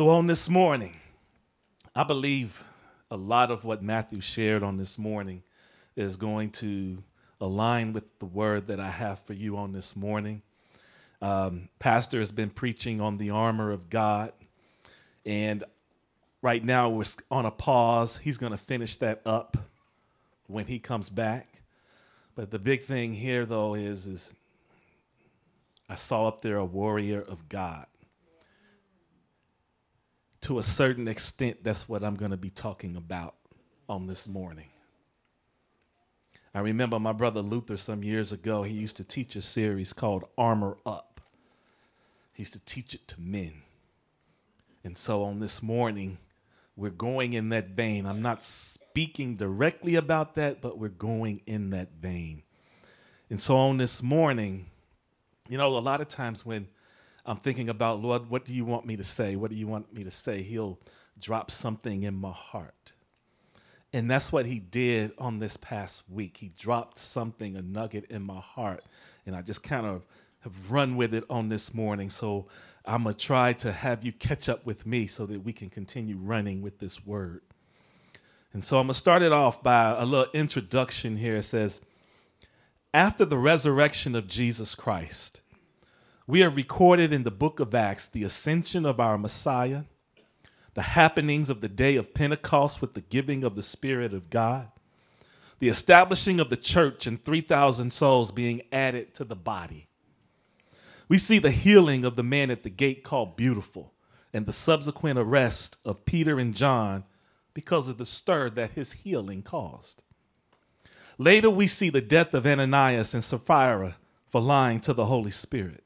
So, on this morning, I believe a lot of what Matthew shared on this morning is going to align with the word that I have for you on this morning. Um, Pastor has been preaching on the armor of God, and right now we're on a pause. He's going to finish that up when he comes back. But the big thing here, though, is, is I saw up there a warrior of God. To a certain extent, that's what I'm going to be talking about on this morning. I remember my brother Luther some years ago, he used to teach a series called Armor Up. He used to teach it to men. And so on this morning, we're going in that vein. I'm not speaking directly about that, but we're going in that vein. And so on this morning, you know, a lot of times when I'm thinking about, Lord, what do you want me to say? What do you want me to say? He'll drop something in my heart. And that's what he did on this past week. He dropped something, a nugget in my heart. And I just kind of have run with it on this morning. So I'm going to try to have you catch up with me so that we can continue running with this word. And so I'm going to start it off by a little introduction here. It says, After the resurrection of Jesus Christ, we are recorded in the book of Acts the ascension of our Messiah the happenings of the day of Pentecost with the giving of the Spirit of God, the establishing of the church and 3,000 souls being added to the body. We see the healing of the man at the gate called Beautiful and the subsequent arrest of Peter and John because of the stir that his healing caused. Later, we see the death of Ananias and Sapphira for lying to the Holy Spirit.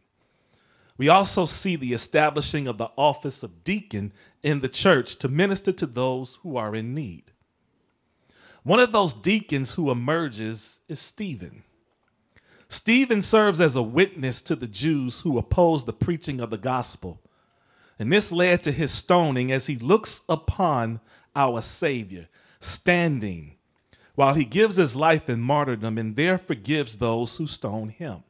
We also see the establishing of the office of deacon in the church to minister to those who are in need. One of those deacons who emerges is Stephen. Stephen serves as a witness to the Jews who oppose the preaching of the gospel. And this led to his stoning as he looks upon our Savior standing while he gives his life in martyrdom and there forgives those who stone him.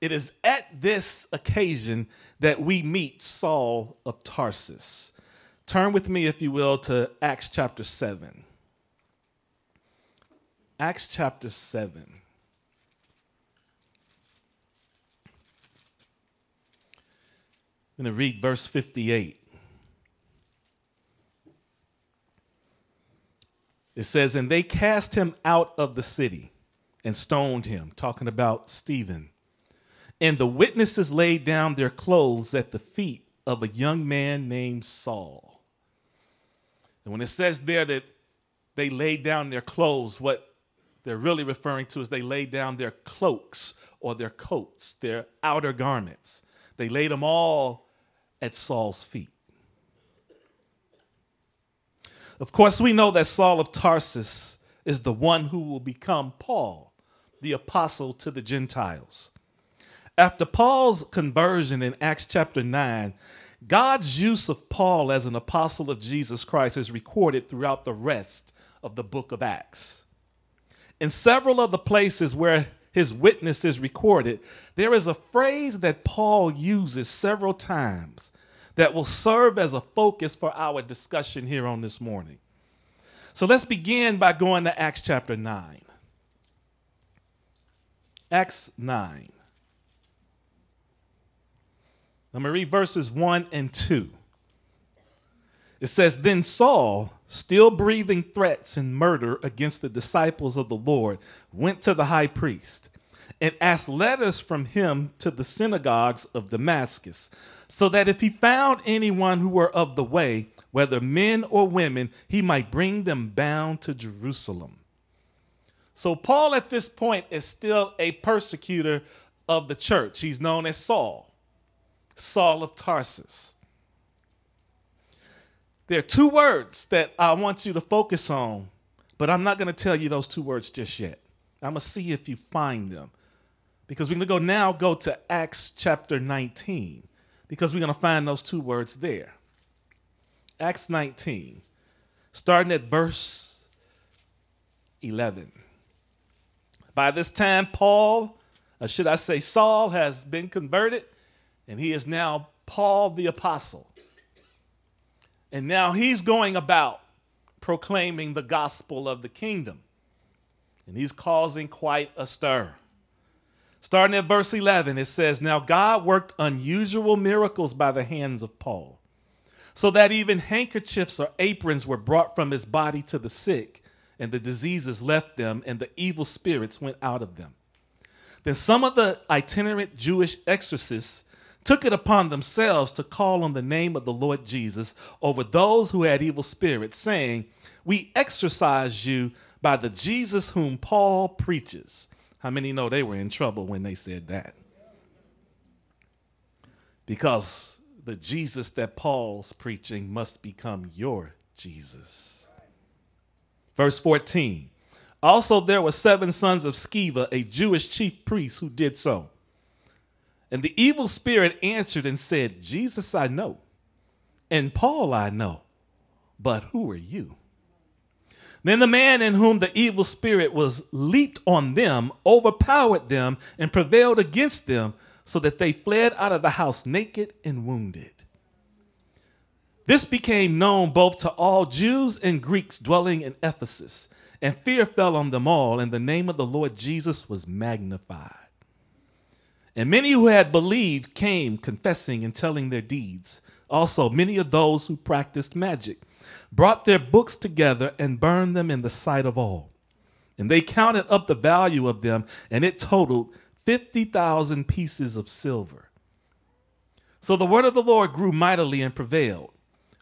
It is at this occasion that we meet Saul of Tarsus. Turn with me, if you will, to Acts chapter 7. Acts chapter 7. I'm going to read verse 58. It says, And they cast him out of the city and stoned him, talking about Stephen. And the witnesses laid down their clothes at the feet of a young man named Saul. And when it says there that they laid down their clothes, what they're really referring to is they laid down their cloaks or their coats, their outer garments. They laid them all at Saul's feet. Of course, we know that Saul of Tarsus is the one who will become Paul, the apostle to the Gentiles. After Paul's conversion in Acts chapter 9, God's use of Paul as an apostle of Jesus Christ is recorded throughout the rest of the book of Acts. In several of the places where his witness is recorded, there is a phrase that Paul uses several times that will serve as a focus for our discussion here on this morning. So let's begin by going to Acts chapter 9. Acts 9. I'm going to read verses 1 and 2. It says, Then Saul, still breathing threats and murder against the disciples of the Lord, went to the high priest and asked letters from him to the synagogues of Damascus, so that if he found anyone who were of the way, whether men or women, he might bring them bound to Jerusalem. So, Paul at this point is still a persecutor of the church. He's known as Saul. Saul of Tarsus. There are two words that I want you to focus on, but I'm not going to tell you those two words just yet. I'm going to see if you find them. Because we're going to go now go to Acts chapter 19 because we're going to find those two words there. Acts 19, starting at verse 11. By this time, Paul, or should I say Saul, has been converted and he is now Paul the Apostle. And now he's going about proclaiming the gospel of the kingdom. And he's causing quite a stir. Starting at verse 11, it says, Now God worked unusual miracles by the hands of Paul, so that even handkerchiefs or aprons were brought from his body to the sick, and the diseases left them, and the evil spirits went out of them. Then some of the itinerant Jewish exorcists took it upon themselves to call on the name of the Lord Jesus over those who had evil spirits, saying, We exorcise you by the Jesus whom Paul preaches. How many know they were in trouble when they said that? Because the Jesus that Paul's preaching must become your Jesus. Verse 14. Also, there were seven sons of Sceva, a Jewish chief priest, who did so. And the evil spirit answered and said, Jesus I know, and Paul I know, but who are you? Then the man in whom the evil spirit was leaped on them, overpowered them, and prevailed against them, so that they fled out of the house naked and wounded. This became known both to all Jews and Greeks dwelling in Ephesus, and fear fell on them all, and the name of the Lord Jesus was magnified. And many who had believed came confessing and telling their deeds. Also, many of those who practiced magic brought their books together and burned them in the sight of all. And they counted up the value of them, and it totaled 50,000 pieces of silver. So the word of the Lord grew mightily and prevailed.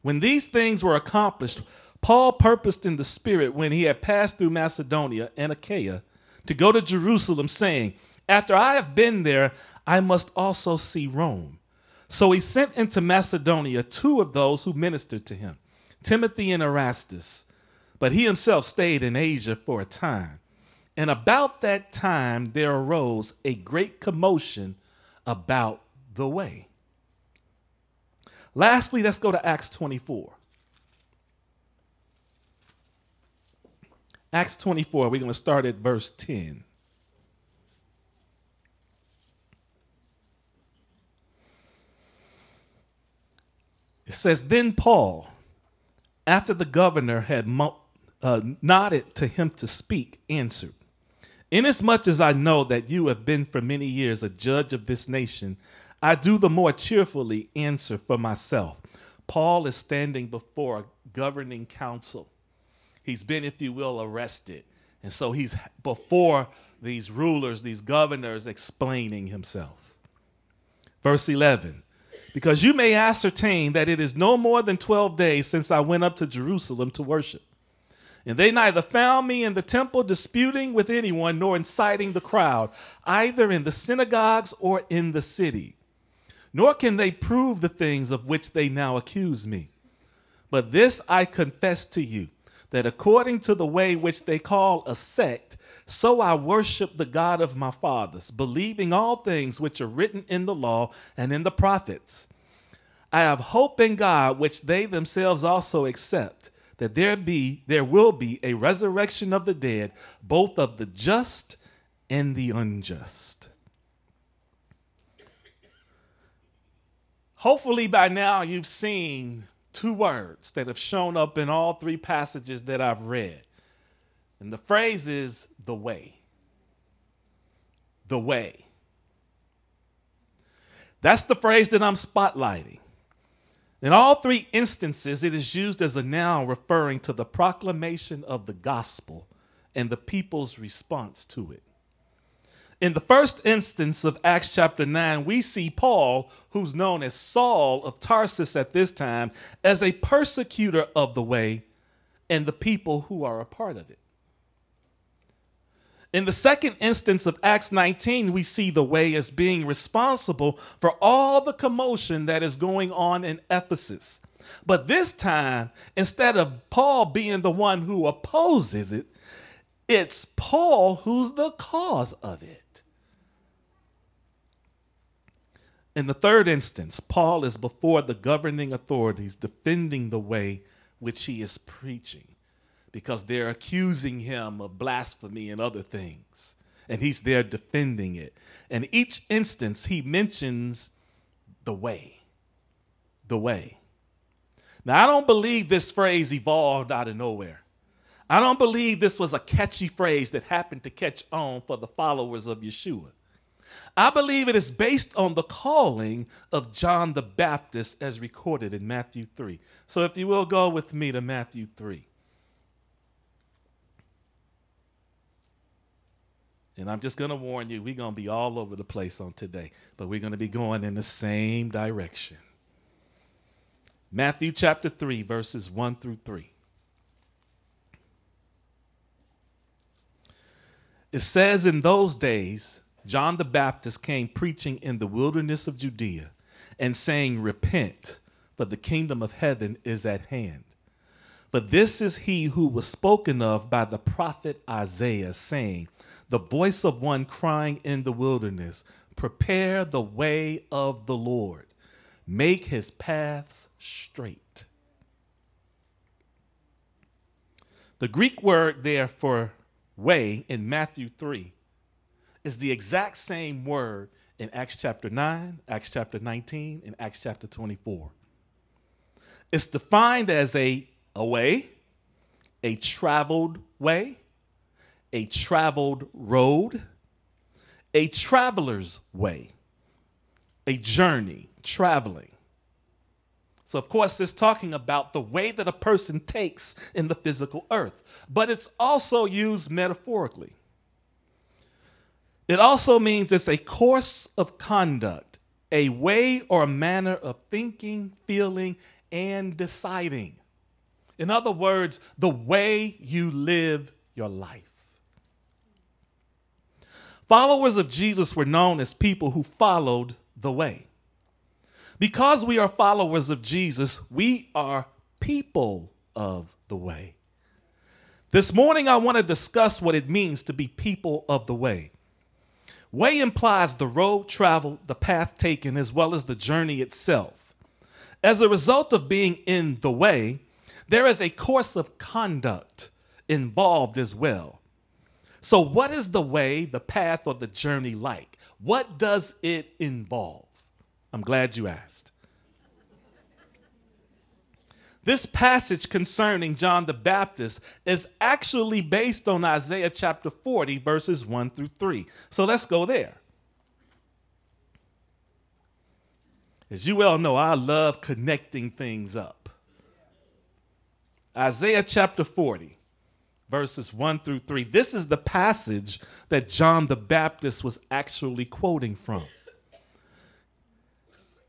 When these things were accomplished, Paul purposed in the Spirit when he had passed through Macedonia and Achaia to go to Jerusalem, saying, after I have been there, I must also see Rome. So he sent into Macedonia two of those who ministered to him, Timothy and Erastus. But he himself stayed in Asia for a time. And about that time, there arose a great commotion about the way. Lastly, let's go to Acts 24. Acts 24, we're going to start at verse 10. It says, Then Paul, after the governor had mo- uh, nodded to him to speak, answered, Inasmuch as I know that you have been for many years a judge of this nation, I do the more cheerfully answer for myself. Paul is standing before a governing council. He's been, if you will, arrested. And so he's before these rulers, these governors, explaining himself. Verse 11 because you may ascertain that it is no more than 12 days since I went up to Jerusalem to worship. And they neither found me in the temple disputing with anyone nor inciting the crowd, either in the synagogues or in the city. Nor can they prove the things of which they now accuse me. But this I confess to you that according to the way which they call a sect, so I worship the God of my fathers, believing all things which are written in the law and in the prophets. I have hope in God, which they themselves also accept, that there be there will be a resurrection of the dead, both of the just and the unjust. Hopefully, by now, you've seen two words that have shown up in all three passages that I've read. And the phrase is the way. The way. That's the phrase that I'm spotlighting. In all three instances, it is used as a noun referring to the proclamation of the gospel and the people's response to it. In the first instance of Acts chapter 9, we see Paul, who's known as Saul of Tarsus at this time, as a persecutor of the way and the people who are a part of it. In the second instance of Acts 19, we see the way as being responsible for all the commotion that is going on in Ephesus. But this time, instead of Paul being the one who opposes it, it's Paul who's the cause of it. In the third instance, Paul is before the governing authorities defending the way which he is preaching because they're accusing him of blasphemy and other things. And he's there defending it. And each instance, he mentions the way. The way. Now, I don't believe this phrase evolved out of nowhere. I don't believe this was a catchy phrase that happened to catch on for the followers of Yeshua. I believe it is based on the calling of John the Baptist as recorded in Matthew 3. So if you will go with me to Matthew 3. And I'm just going to warn you, we're going to be all over the place on today, but we're going to be going in the same direction. Matthew chapter 3, verses 1 through 3. It says, In those days, John the Baptist came preaching in the wilderness of Judea and saying, Repent, for the kingdom of heaven is at hand. For this is he who was spoken of by the prophet Isaiah, saying, The voice of one crying in the wilderness, Prepare the way of the Lord, make his paths straight. The Greek word there for way in Matthew 3 is the exact same word in Acts chapter 9, Acts chapter 19, and Acts chapter 24. It's defined as a, a way, a traveled way, a traveled road, a traveler's way, a journey, traveling. So, of course, it's talking about the way that a person takes in the physical earth, but it's also used metaphorically. It also means it's a course of conduct, a way or a manner of thinking, feeling, and deciding. In other words, the way you live your life. Followers of Jesus were known as people who followed the way. Because we are followers of Jesus, we are people of the way. This morning, I want to discuss what it means to be people of the way. Way implies the road traveled, the path taken, as well as the journey itself. As a result of being in the way, there is a course of conduct involved as well. So, what is the way, the path, or the journey like? What does it involve? I'm glad you asked. This passage concerning John the Baptist is actually based on Isaiah chapter 40, verses 1 through 3. So let's go there. As you well know, I love connecting things up. Isaiah chapter 40, verses 1 through 3. This is the passage that John the Baptist was actually quoting from.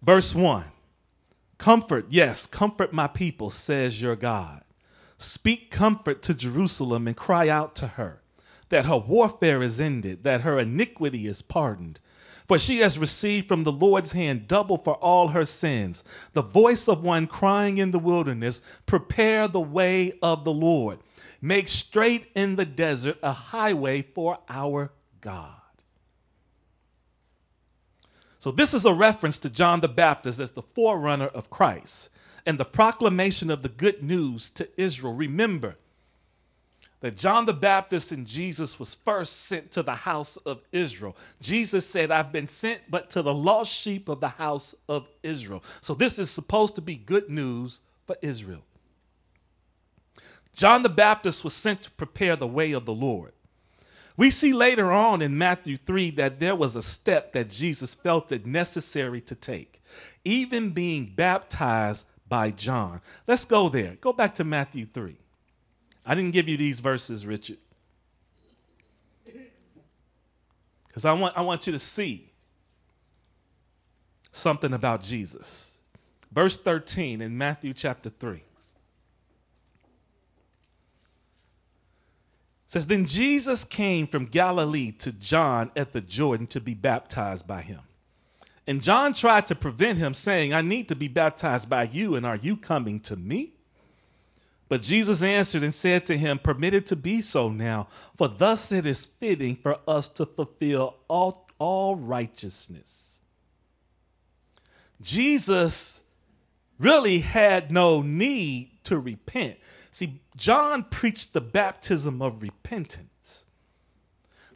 Verse 1 Comfort, yes, comfort my people, says your God. Speak comfort to Jerusalem and cry out to her that her warfare is ended, that her iniquity is pardoned. For she has received from the Lord's hand double for all her sins. The voice of one crying in the wilderness, Prepare the way of the Lord. Make straight in the desert a highway for our God. So, this is a reference to John the Baptist as the forerunner of Christ and the proclamation of the good news to Israel. Remember that John the Baptist and Jesus was first sent to the house of Israel. Jesus said, I've been sent but to the lost sheep of the house of Israel. So, this is supposed to be good news for Israel. John the Baptist was sent to prepare the way of the Lord. We see later on in Matthew 3 that there was a step that Jesus felt it necessary to take, even being baptized by John. Let's go there. Go back to Matthew 3. I didn't give you these verses, Richard. Because I want, I want you to see something about Jesus. Verse 13 in Matthew chapter 3. Says then Jesus came from Galilee to John at the Jordan to be baptized by him. And John tried to prevent him saying, "I need to be baptized by you and are you coming to me?" But Jesus answered and said to him, Permit it to be so now, for thus it is fitting for us to fulfill all, all righteousness. Jesus really had no need to repent. See, John preached the baptism of repentance.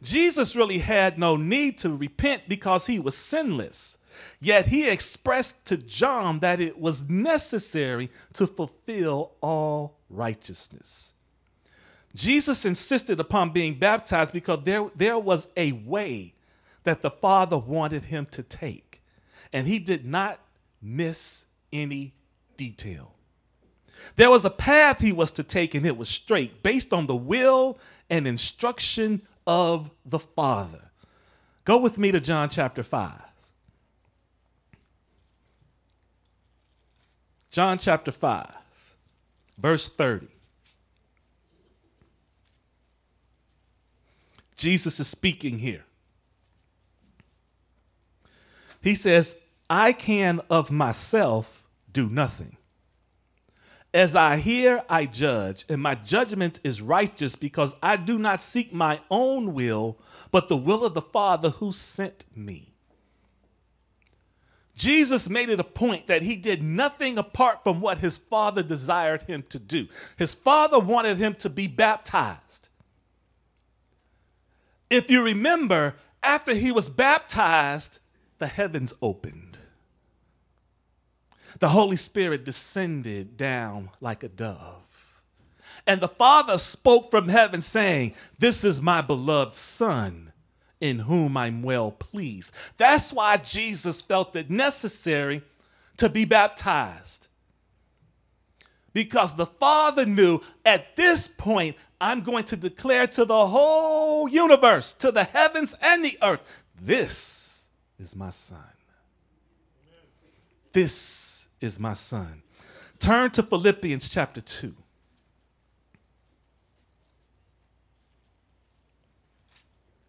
Jesus really had no need to repent because he was sinless. Yet he expressed to John that it was necessary to fulfill all righteousness. Jesus insisted upon being baptized because there, there was a way that the Father wanted him to take, and he did not miss any detail. There was a path he was to take, and it was straight, based on the will and instruction of the Father. Go with me to John chapter 5. John chapter 5, verse 30. Jesus is speaking here. He says, I can of myself do nothing. As I hear, I judge, and my judgment is righteous because I do not seek my own will, but the will of the Father who sent me. Jesus made it a point that he did nothing apart from what his Father desired him to do. His Father wanted him to be baptized. If you remember, after he was baptized, the heavens opened the Holy Spirit descended down like a dove. And the Father spoke from heaven, saying, This is my beloved Son, in whom I'm well pleased. That's why Jesus felt it necessary to be baptized. Because the Father knew at this point, I'm going to declare to the whole universe, to the heavens and the earth, this is my Son. This is my son. Turn to Philippians chapter 2.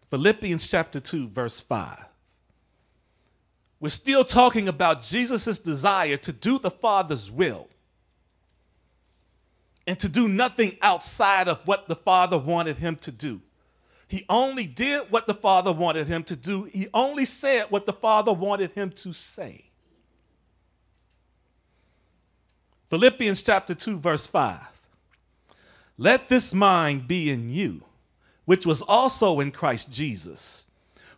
Philippians chapter 2, verse 5. We're still talking about Jesus' desire to do the Father's will and to do nothing outside of what the Father wanted him to do. He only did what the Father wanted him to do, he only said what the Father wanted him to say. Philippians chapter 2, verse 5. Let this mind be in you, which was also in Christ Jesus,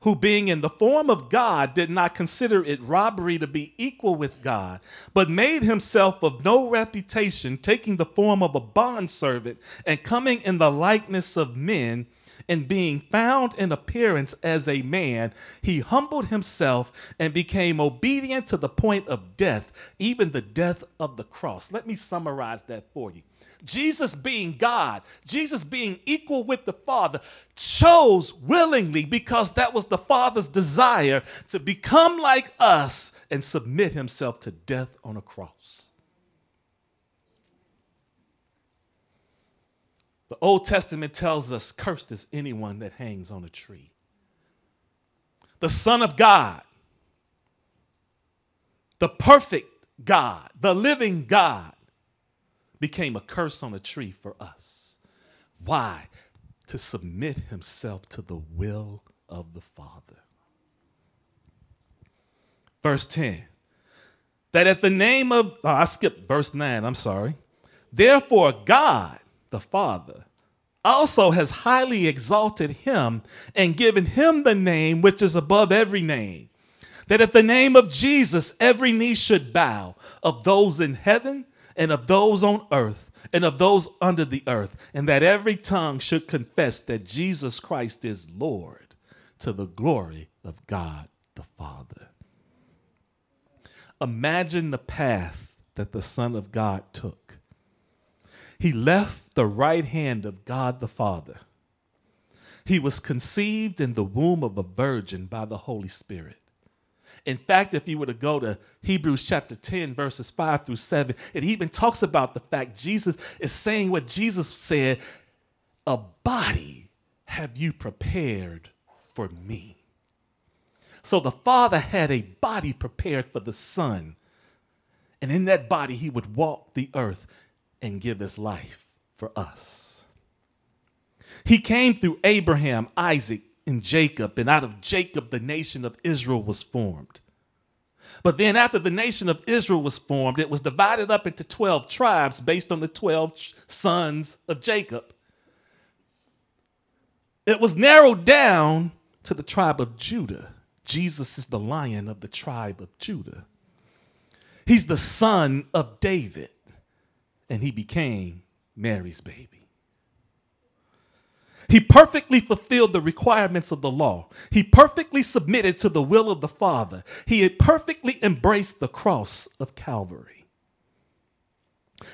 who being in the form of God did not consider it robbery to be equal with God, but made himself of no reputation, taking the form of a bondservant and coming in the likeness of men and being found in appearance as a man, he humbled himself and became obedient to the point of death, even the death of the cross. Let me summarize that for you. Jesus being God, Jesus being equal with the Father, chose willingly because that was the Father's desire to become like us and submit himself to death on a cross. The Old Testament tells us, cursed is anyone that hangs on a tree. The Son of God, the perfect God, the living God, became a curse on a tree for us. Why? To submit himself to the will of the Father. Verse 10 that at the name of, oh, I skipped verse 9, I'm sorry. Therefore, God, the Father, also has highly exalted him and given him the name which is above every name, that at the name of Jesus every knee should bow, of those in heaven and of those on earth and of those under the earth, and that every tongue should confess that Jesus Christ is Lord to the glory of God the Father. Imagine the path that the Son of God took he left the right hand of God the Father. He was conceived in the womb of a virgin by the Holy Spirit. In fact, if you were to go to Hebrews chapter 10, verses 5 through 7, it even talks about the fact Jesus is saying what Jesus said A body have you prepared for me. So the Father had a body prepared for the Son. And in that body, he would walk the earth and give his life for us. He came through Abraham, Isaac, and Jacob, and out of Jacob, the nation of Israel was formed. But then, after the nation of Israel was formed, it was divided up into 12 tribes based on the 12 sons of Jacob. It was narrowed down to the tribe of Judah. Jesus is the lion of the tribe of Judah. He's the son of David, and he became Mary's baby. He perfectly fulfilled the requirements of the law. He perfectly submitted to the will of the Father. He had perfectly embraced the cross of Calvary.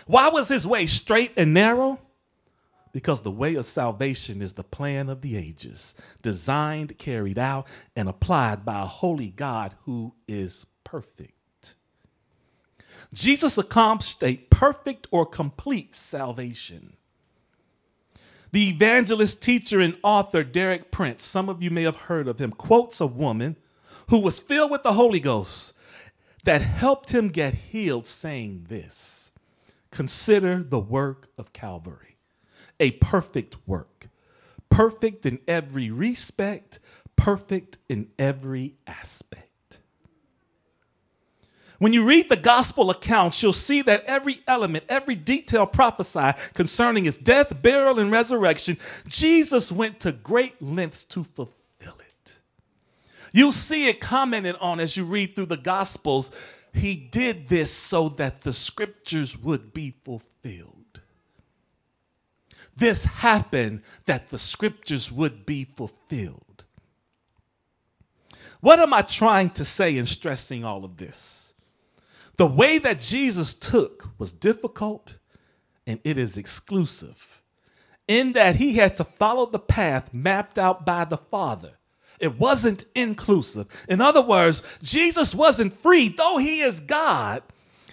Why was his way straight and narrow? Because the way of salvation is the plan of the ages, designed, carried out, and applied by a holy God who is perfect. Jesus accomplished a perfect or complete salvation. The evangelist, teacher, and author Derek Prince, some of you may have heard of him, quotes a woman who was filled with the Holy Ghost that helped him get healed, saying this Consider the work of Calvary, a perfect work, perfect in every respect, perfect in every aspect. When you read the gospel accounts, you'll see that every element, every detail prophesied concerning his death, burial, and resurrection, Jesus went to great lengths to fulfill it. You'll see it commented on as you read through the gospels. He did this so that the scriptures would be fulfilled. This happened that the scriptures would be fulfilled. What am I trying to say in stressing all of this? The way that Jesus took was difficult and it is exclusive, in that he had to follow the path mapped out by the Father. It wasn't inclusive. In other words, Jesus wasn't free, though he is God,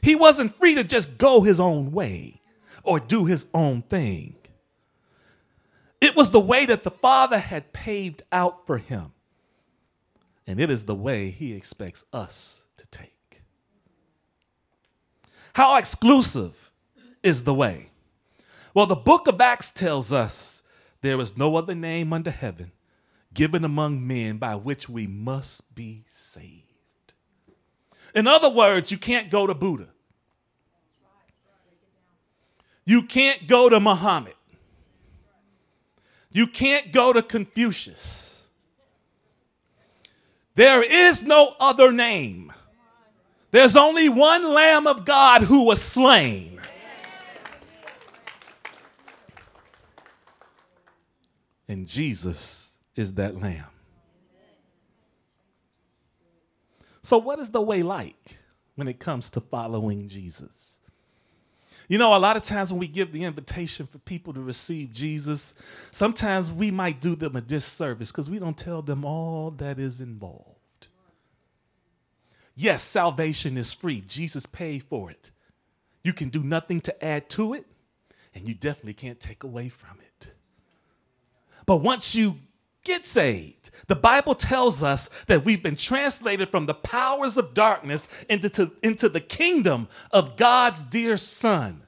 he wasn't free to just go his own way or do his own thing. It was the way that the Father had paved out for him. And it is the way he expects us. How exclusive is the way? Well, the book of Acts tells us there is no other name under heaven given among men by which we must be saved. In other words, you can't go to Buddha. You can't go to Muhammad. You can't go to Confucius. There is no other name there's only one Lamb of God who was slain. And Jesus is that Lamb. So, what is the way like when it comes to following Jesus? You know, a lot of times when we give the invitation for people to receive Jesus, sometimes we might do them a disservice because we don't tell them all that is involved. Yes, salvation is free. Jesus paid for it. You can do nothing to add to it, and you definitely can't take away from it. But once you get saved, the Bible tells us that we've been translated from the powers of darkness into, to, into the kingdom of God's dear Son.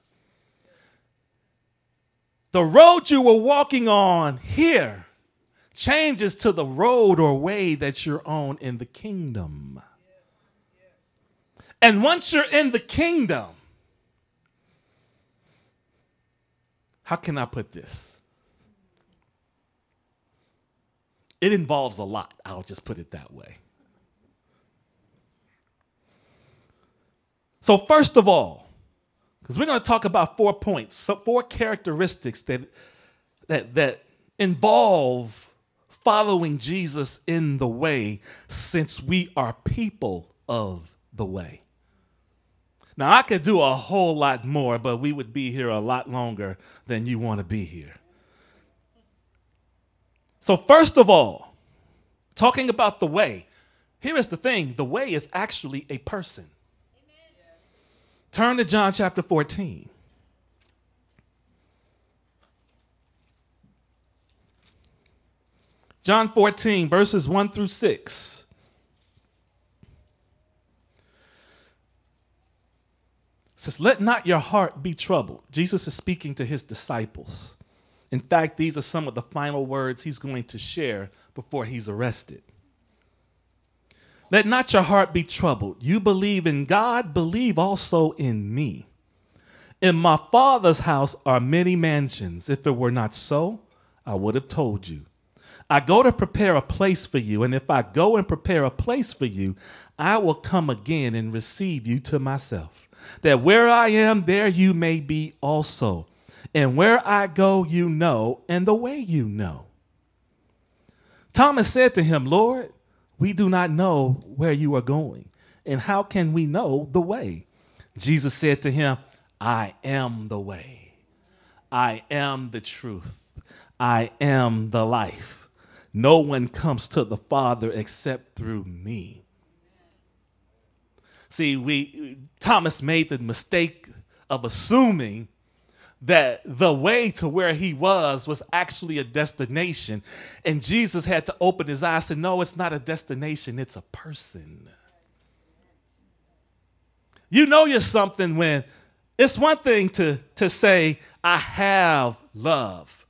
The road you were walking on here changes to the road or way that you're on in the kingdom. And once you're in the kingdom, how can I put this? It involves a lot. I'll just put it that way. So, first of all, because we're going to talk about four points, so four characteristics that, that, that involve following Jesus in the way since we are people of the way. Now, I could do a whole lot more, but we would be here a lot longer than you want to be here. So, first of all, talking about the way, here is the thing the way is actually a person. Turn to John chapter 14. John 14, verses 1 through 6. Says, Let not your heart be troubled. Jesus is speaking to his disciples. In fact, these are some of the final words he's going to share before he's arrested. Let not your heart be troubled. You believe in God, believe also in me. In my Father's house are many mansions. If it were not so, I would have told you. I go to prepare a place for you, and if I go and prepare a place for you, I will come again and receive you to myself, that where I am, there you may be also. And where I go, you know, and the way you know. Thomas said to him, Lord, we do not know where you are going, and how can we know the way? Jesus said to him, I am the way, I am the truth, I am the life. No one comes to the Father except through me. See, we Thomas made the mistake of assuming that the way to where he was was actually a destination. And Jesus had to open his eyes and say, no, it's not a destination, it's a person. You know you're something when it's one thing to, to say, I have love,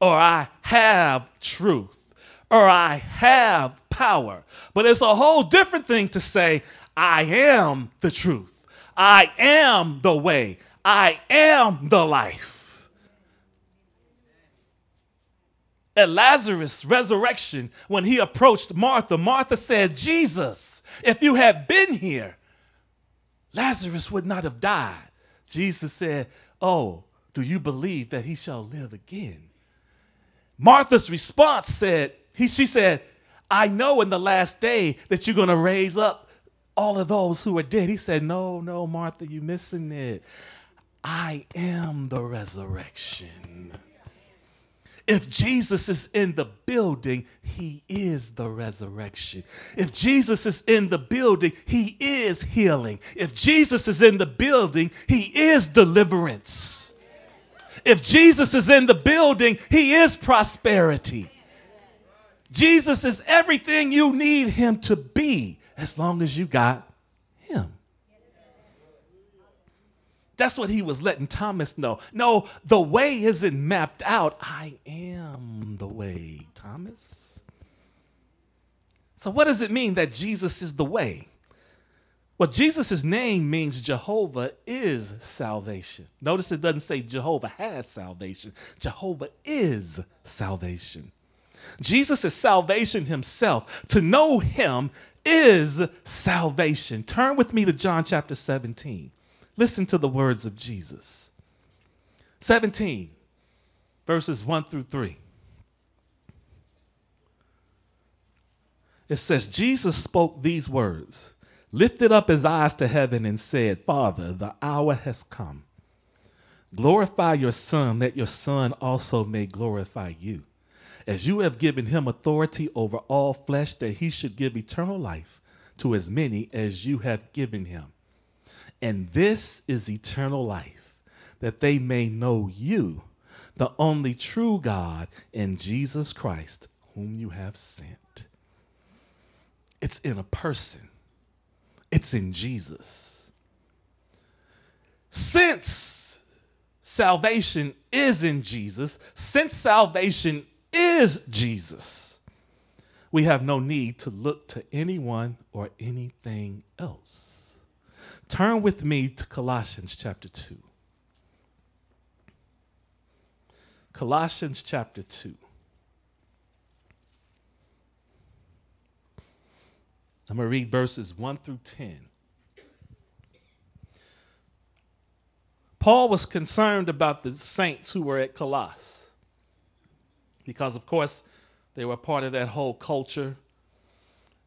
or I have truth, or I have power. But it's a whole different thing to say, I am the truth, I am the way, I am the life. At Lazarus' resurrection, when he approached Martha, Martha said, Jesus, if you had been here, Lazarus would not have died. Jesus said, Oh, do you believe that he shall live again? Martha's response said, he, She said, I know in the last day that you're going to raise up all of those who are dead. He said, No, no, Martha, you're missing it. I am the resurrection. If Jesus is in the building, he is the resurrection. If Jesus is in the building, he is healing. If Jesus is in the building, he is deliverance. If Jesus is in the building, he is prosperity. Jesus is everything you need him to be as long as you got him. That's what he was letting Thomas know. No, the way isn't mapped out. I am the way, Thomas. So, what does it mean that Jesus is the way? Well, Jesus' name means Jehovah is salvation. Notice it doesn't say Jehovah has salvation, Jehovah is salvation. Jesus is salvation himself. To know him is salvation. Turn with me to John chapter 17. Listen to the words of Jesus. 17, verses 1 through 3. It says, Jesus spoke these words, lifted up his eyes to heaven, and said, Father, the hour has come. Glorify your Son, that your Son also may glorify you, as you have given him authority over all flesh, that he should give eternal life to as many as you have given him. And this is eternal life, that they may know you, the only true God, and Jesus Christ, whom you have sent. It's in a person, it's in Jesus. Since salvation is in Jesus, since salvation is Jesus, we have no need to look to anyone or anything else. Turn with me to Colossians chapter 2. Colossians chapter 2. I'm going to read verses 1 through 10. Paul was concerned about the saints who were at Colossus because, of course, they were part of that whole culture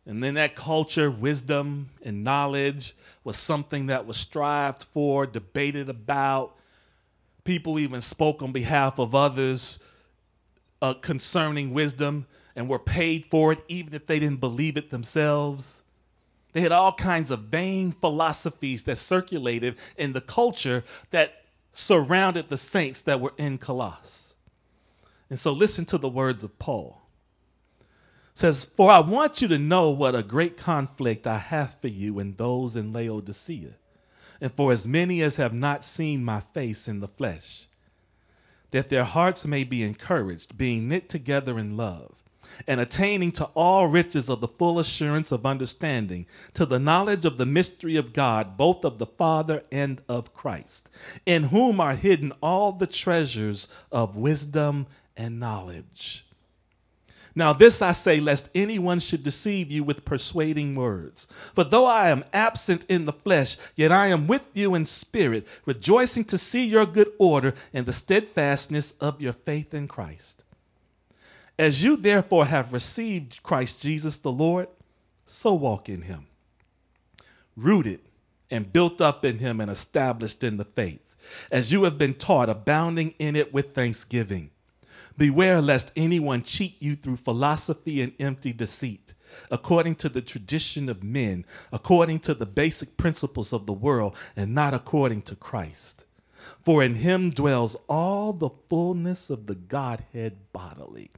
and then that culture, wisdom, and knowledge was something that was strived for, debated about. People even spoke on behalf of others uh, concerning wisdom and were paid for it, even if they didn't believe it themselves. They had all kinds of vain philosophies that circulated in the culture that surrounded the saints that were in Colossus. And so, listen to the words of Paul. Says, For I want you to know what a great conflict I have for you and those in Laodicea, and for as many as have not seen my face in the flesh, that their hearts may be encouraged, being knit together in love, and attaining to all riches of the full assurance of understanding, to the knowledge of the mystery of God, both of the Father and of Christ, in whom are hidden all the treasures of wisdom and knowledge. Now, this I say, lest anyone should deceive you with persuading words. For though I am absent in the flesh, yet I am with you in spirit, rejoicing to see your good order and the steadfastness of your faith in Christ. As you therefore have received Christ Jesus the Lord, so walk in him, rooted and built up in him and established in the faith, as you have been taught, abounding in it with thanksgiving. Beware lest anyone cheat you through philosophy and empty deceit, according to the tradition of men, according to the basic principles of the world, and not according to Christ. For in him dwells all the fullness of the Godhead bodily,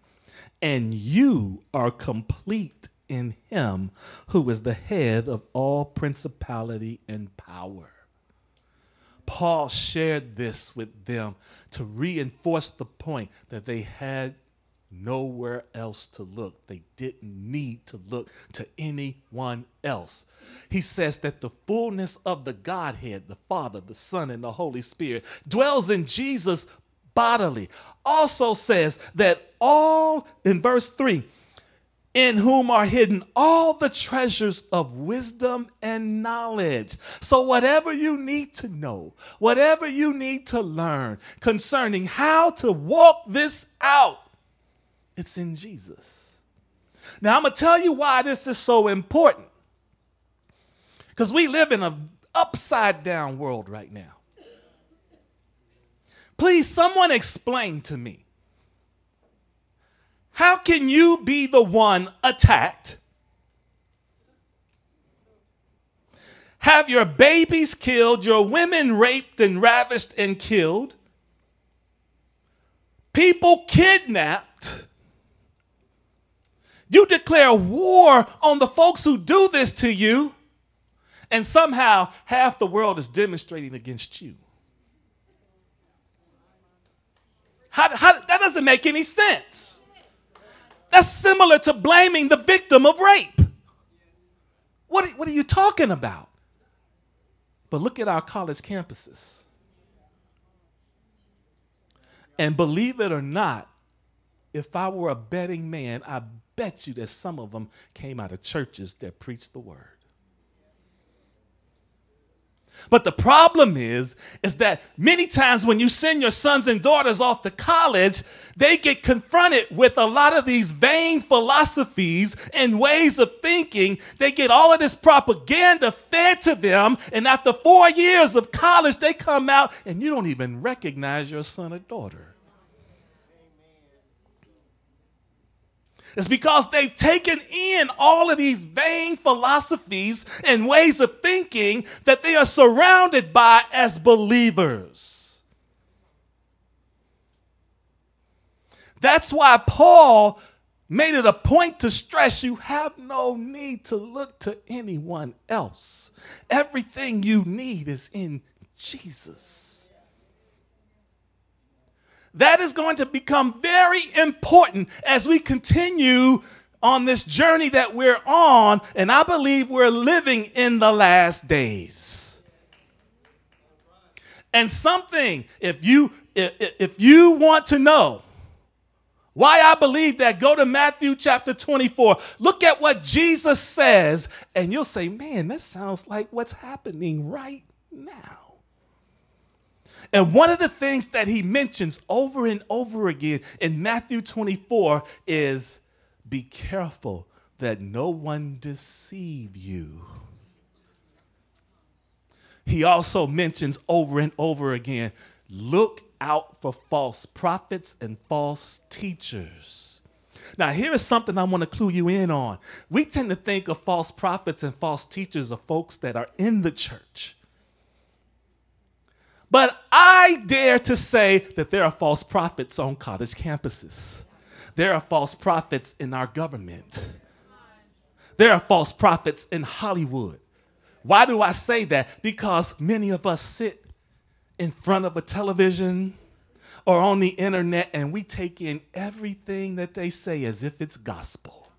and you are complete in him who is the head of all principality and power. Paul shared this with them to reinforce the point that they had nowhere else to look. They didn't need to look to anyone else. He says that the fullness of the Godhead, the Father, the Son, and the Holy Spirit, dwells in Jesus bodily. Also says that all, in verse 3, in whom are hidden all the treasures of wisdom and knowledge. So, whatever you need to know, whatever you need to learn concerning how to walk this out, it's in Jesus. Now, I'm going to tell you why this is so important. Because we live in an upside down world right now. Please, someone explain to me how can you be the one attacked? Have your babies killed, your women raped and ravished and killed, people kidnapped. You declare war on the folks who do this to you, and somehow half the world is demonstrating against you. How, how, that doesn't make any sense. That's similar to blaming the victim of rape. What, what are you talking about? But look at our college campuses. And believe it or not, if I were a betting man, I bet you that some of them came out of churches that preach the word. But the problem is, is that many times when you send your sons and daughters off to college, they get confronted with a lot of these vain philosophies and ways of thinking. They get all of this propaganda fed to them, and after four years of college, they come out and you don't even recognize your son or daughter. Is because they've taken in all of these vain philosophies and ways of thinking that they are surrounded by as believers. That's why Paul made it a point to stress you have no need to look to anyone else. Everything you need is in Jesus. That is going to become very important as we continue on this journey that we're on, and I believe we're living in the last days. And something, if you if, you want to know why I believe that, go to Matthew chapter 24. Look at what Jesus says, and you'll say, man, that sounds like what's happening right now. And one of the things that he mentions over and over again in Matthew 24 is be careful that no one deceive you. He also mentions over and over again look out for false prophets and false teachers. Now, here is something I want to clue you in on. We tend to think of false prophets and false teachers of folks that are in the church. But I dare to say that there are false prophets on college campuses. There are false prophets in our government. There are false prophets in Hollywood. Why do I say that? Because many of us sit in front of a television or on the internet and we take in everything that they say as if it's gospel.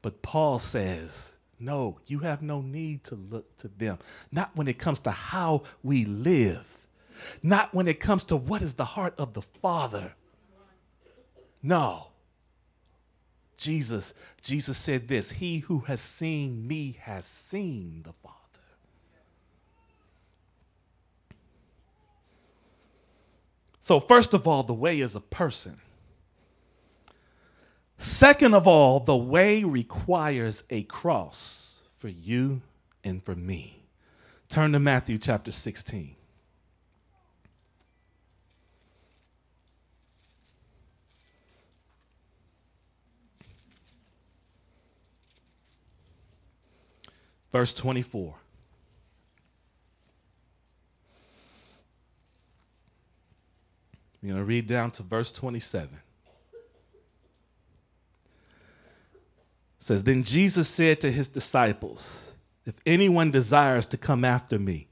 But Paul says, no, you have no need to look to them. Not when it comes to how we live, not when it comes to what is the heart of the Father. No. Jesus, Jesus said this He who has seen me has seen the Father. So, first of all, the way is a person. Second of all, the way requires a cross for you and for me. Turn to Matthew chapter 16. Verse 24. We're going to read down to verse 27. Says, Then Jesus said to his disciples, If anyone desires to come after me,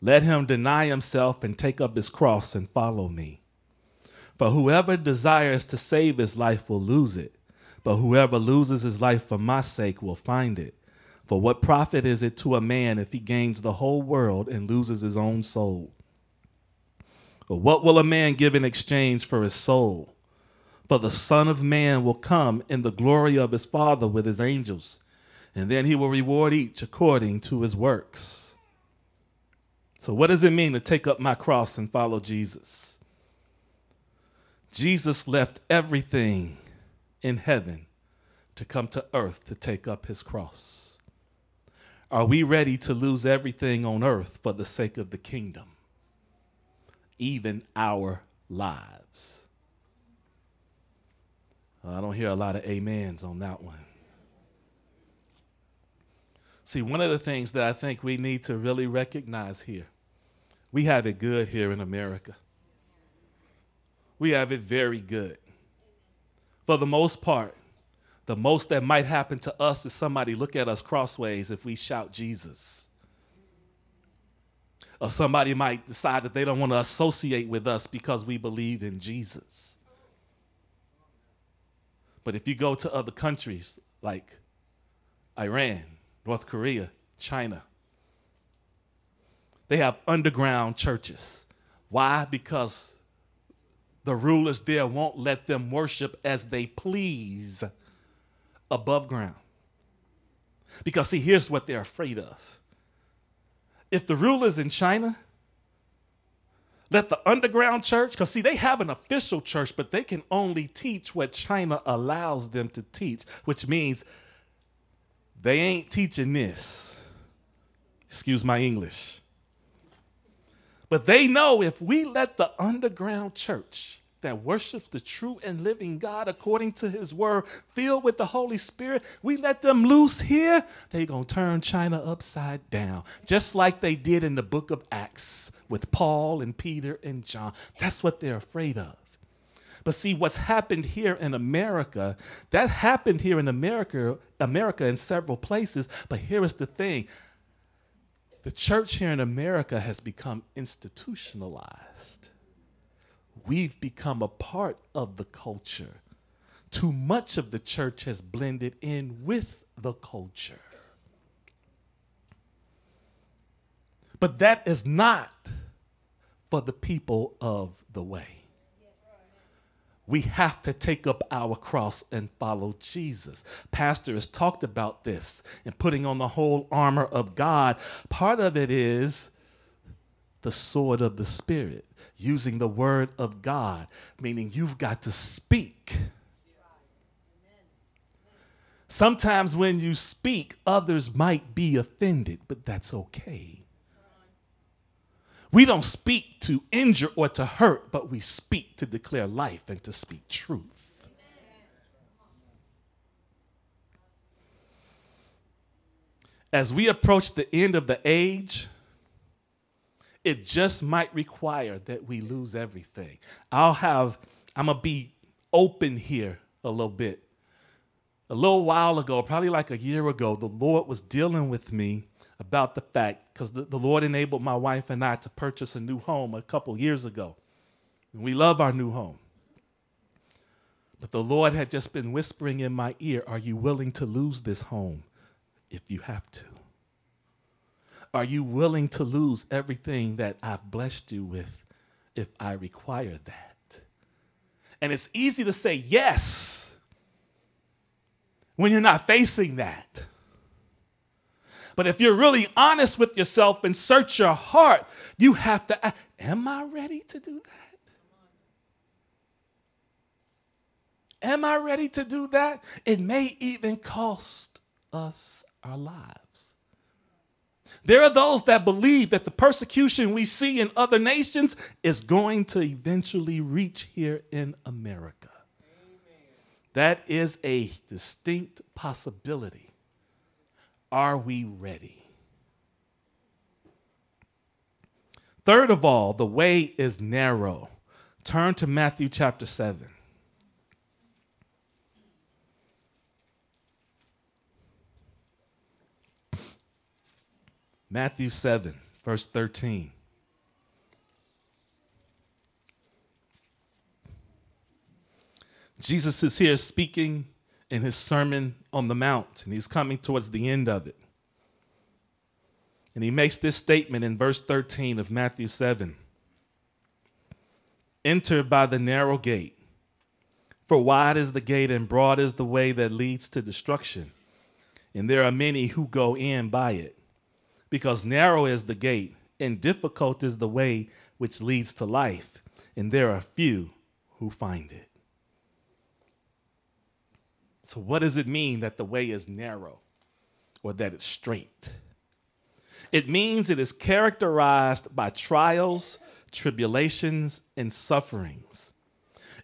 let him deny himself and take up his cross and follow me. For whoever desires to save his life will lose it, but whoever loses his life for my sake will find it. For what profit is it to a man if he gains the whole world and loses his own soul? Or what will a man give in exchange for his soul? For the Son of Man will come in the glory of his Father with his angels, and then he will reward each according to his works. So, what does it mean to take up my cross and follow Jesus? Jesus left everything in heaven to come to earth to take up his cross. Are we ready to lose everything on earth for the sake of the kingdom? Even our lives. Uh, I don't hear a lot of amens on that one. See, one of the things that I think we need to really recognize here, we have it good here in America. We have it very good. For the most part, the most that might happen to us is somebody look at us crossways if we shout Jesus. Or somebody might decide that they don't want to associate with us because we believe in Jesus. But if you go to other countries like Iran, North Korea, China, they have underground churches. Why? Because the rulers there won't let them worship as they please above ground. Because, see, here's what they're afraid of. If the rulers in China let the underground church, because see, they have an official church, but they can only teach what China allows them to teach, which means they ain't teaching this. Excuse my English. But they know if we let the underground church that worships the true and living God according to his word, filled with the Holy Spirit, we let them loose here, they're going to turn China upside down, just like they did in the book of Acts with Paul and Peter and John. That's what they're afraid of. But see, what's happened here in America, that happened here in America, America in several places. But here is the thing the church here in America has become institutionalized we've become a part of the culture. Too much of the church has blended in with the culture. But that is not for the people of the way. We have to take up our cross and follow Jesus. Pastor has talked about this and putting on the whole armor of God. Part of it is the sword of the Spirit using the word of God, meaning you've got to speak. Sometimes when you speak, others might be offended, but that's okay. We don't speak to injure or to hurt, but we speak to declare life and to speak truth. As we approach the end of the age, it just might require that we lose everything. I'll have, I'm to be open here a little bit. A little while ago, probably like a year ago, the Lord was dealing with me about the fact, because the, the, Lord enabled my wife and I to purchase a new home a couple years ago. We love our new home. But the Lord had just been whispering in my ear, Are you willing to lose this home if you have to? Are you willing to lose everything that I've blessed you with if I require that? And it's easy to say yes when you're not facing that. But if you're really honest with yourself and search your heart, you have to ask, Am I ready to do that? Am I ready to do that? It may even cost us our lives. There are those that believe that the persecution we see in other nations is going to eventually reach here in America. That is a distinct possibility. Are we ready? Third of all, the way is narrow. Turn to Matthew chapter 7. Matthew 7, verse 13. Jesus is here speaking in his Sermon on the Mount, and he's coming towards the end of it. And he makes this statement in verse 13 of Matthew 7 Enter by the narrow gate, for wide is the gate and broad is the way that leads to destruction, and there are many who go in by it. Because narrow is the gate, and difficult is the way which leads to life, and there are few who find it. So, what does it mean that the way is narrow or that it's straight? It means it is characterized by trials, tribulations, and sufferings.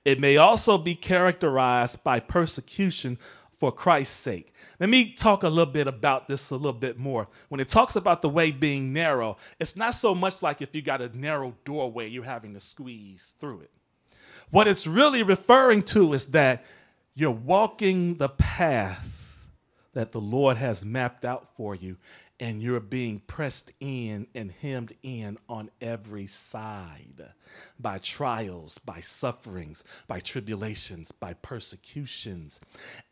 It may also be characterized by persecution for Christ's sake. Let me talk a little bit about this a little bit more. When it talks about the way being narrow, it's not so much like if you got a narrow doorway, you're having to squeeze through it. What it's really referring to is that you're walking the path that the Lord has mapped out for you, and you're being pressed in and hemmed in on every side by trials, by sufferings, by tribulations, by persecutions.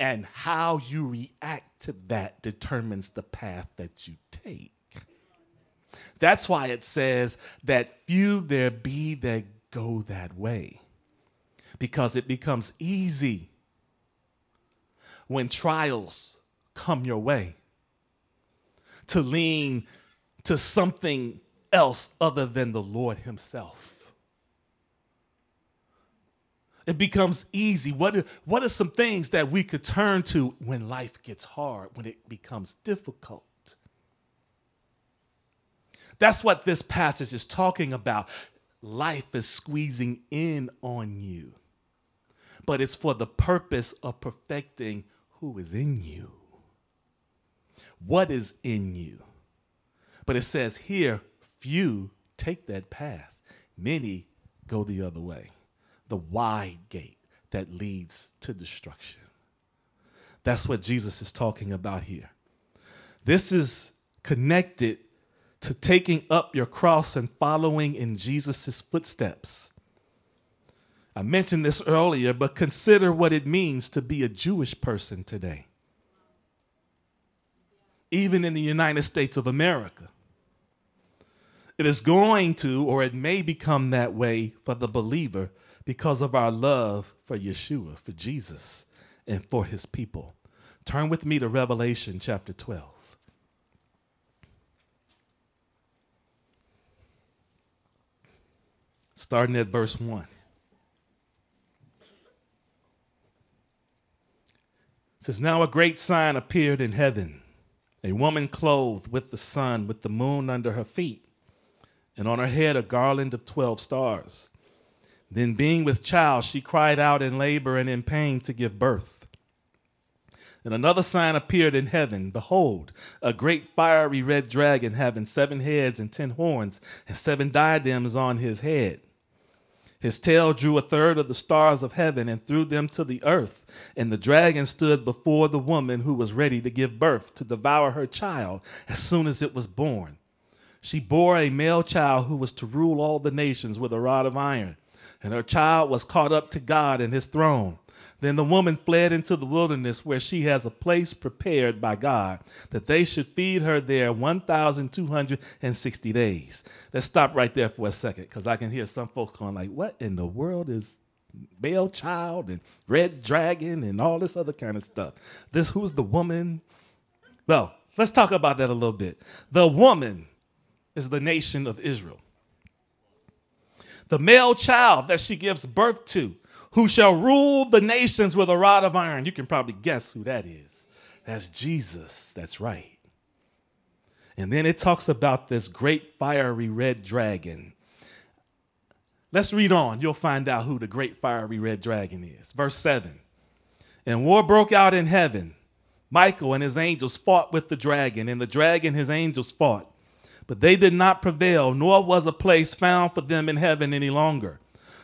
And how you react to that determines the path that you take. That's why it says that few there be that go that way, because it becomes easy when trials come your way to lean to something else other than the Lord Himself. It becomes easy. What what are some things that we could turn to when life gets hard, when it becomes difficult? That's what this passage is talking about. Life is squeezing in on you, but it's for the purpose of perfecting who is in you. What is in you? But it says here, few take that path, many go the other way, the wide gate that leads to destruction. That's what Jesus is talking about here. This is connected to taking up your cross and following in Jesus' footsteps. I mentioned this earlier, but consider what it means to be a Jewish person today, even in the United States of America. It is going to, or it may become that way for the believer because of our love for Yeshua, for Jesus, and for his people. Turn with me to Revelation chapter 12. Starting at verse 1. says, Now a great sign appeared in heaven a woman clothed with the sun, with the moon under her feet, and on her head a garland of 12 stars. Then, being with child, she cried out in labor and in pain to give birth. And another sign appeared in heaven Behold, a great fiery red dragon having seven heads and ten horns, and seven diadems on his head. His tail drew a third of the stars of heaven and threw them to the earth. And the dragon stood before the woman who was ready to give birth to devour her child as soon as it was born. She bore a male child who was to rule all the nations with a rod of iron. And her child was caught up to God and his throne. Then the woman fled into the wilderness where she has a place prepared by God that they should feed her there 1,260 days. Let's stop right there for a second because I can hear some folks going like, what in the world is male child and red dragon and all this other kind of stuff? This who's the woman? Well, let's talk about that a little bit. The woman is the nation of Israel. The male child that she gives birth to who shall rule the nations with a rod of iron. You can probably guess who that is. That's Jesus. That's right. And then it talks about this great fiery red dragon. Let's read on. You'll find out who the great fiery red dragon is. Verse 7 And war broke out in heaven. Michael and his angels fought with the dragon, and the dragon his angels fought. But they did not prevail, nor was a place found for them in heaven any longer.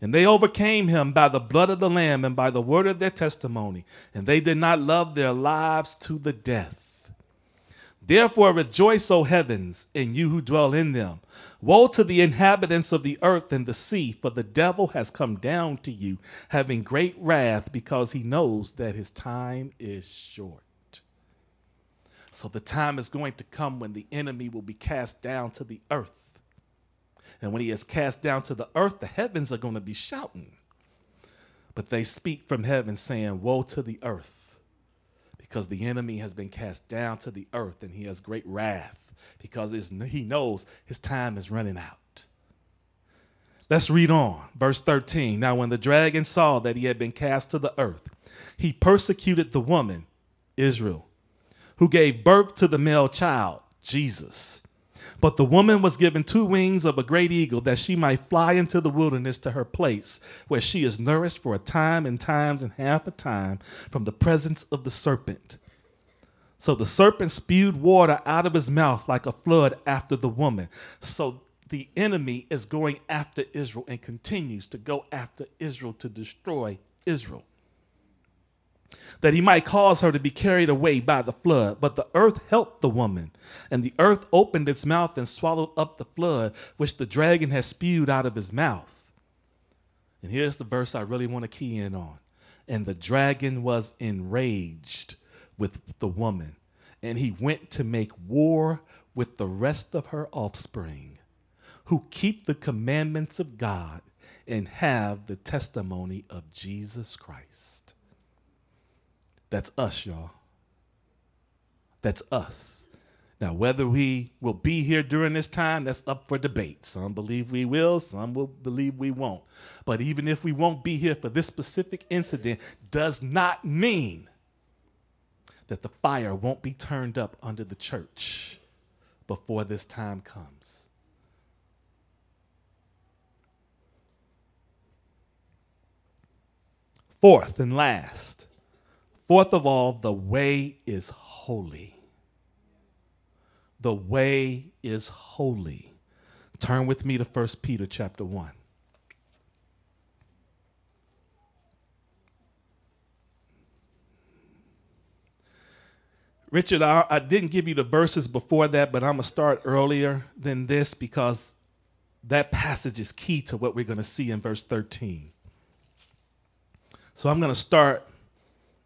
And they overcame him by the blood of the Lamb and by the word of their testimony, and they did not love their lives to the death. Therefore rejoice, O heavens, and you who dwell in them. Woe to the inhabitants of the earth and the sea, for the devil has come down to you, having great wrath, because he knows that his time is short. So the time is going to come when the enemy will be cast down to the earth and when he is cast down to the earth, the heavens are going to be shouting. But they speak from heaven, saying, Woe to the earth, because the enemy has been cast down to the earth, and he has great wrath, because he knows his time is running out. Let's read on. Verse 13. Now, when the dragon saw that he had been cast to the earth, he persecuted the woman, Israel, who gave birth to the male child, Jesus. But the woman was given two wings of a great eagle that she might fly into the wilderness to her place, where she is nourished for a time and times and half a time from the presence of the serpent. So the serpent spewed water out of his mouth like a flood after the woman. So the enemy is going after Israel and continues to go after Israel to destroy Israel that he might cause her to be carried away by the flood. But the earth helped the woman, and the earth opened its mouth and swallowed up the flood which the dragon had spewed out of his mouth. And here's the verse I really want to key in on. And the dragon was enraged with the woman, and he went to make war with the rest of her offspring, who keep the commandments of God and have the testimony of Jesus Christ. That's us, y'all. That's us. Now, whether we will be here during this time, that's up for debate. Some believe we will, some will believe we won't. But even if we won't be here for this specific incident, does not mean that the fire won't be turned up under the church before this time comes. Fourth and last, Fourth of all, the way is holy. The way is holy. Turn with me to 1 Peter chapter 1. Richard, I, I, didn't give you the verses before that, but I'm going to start earlier than this because that passage is key to what we're going to see in verse 13. So I'm going to start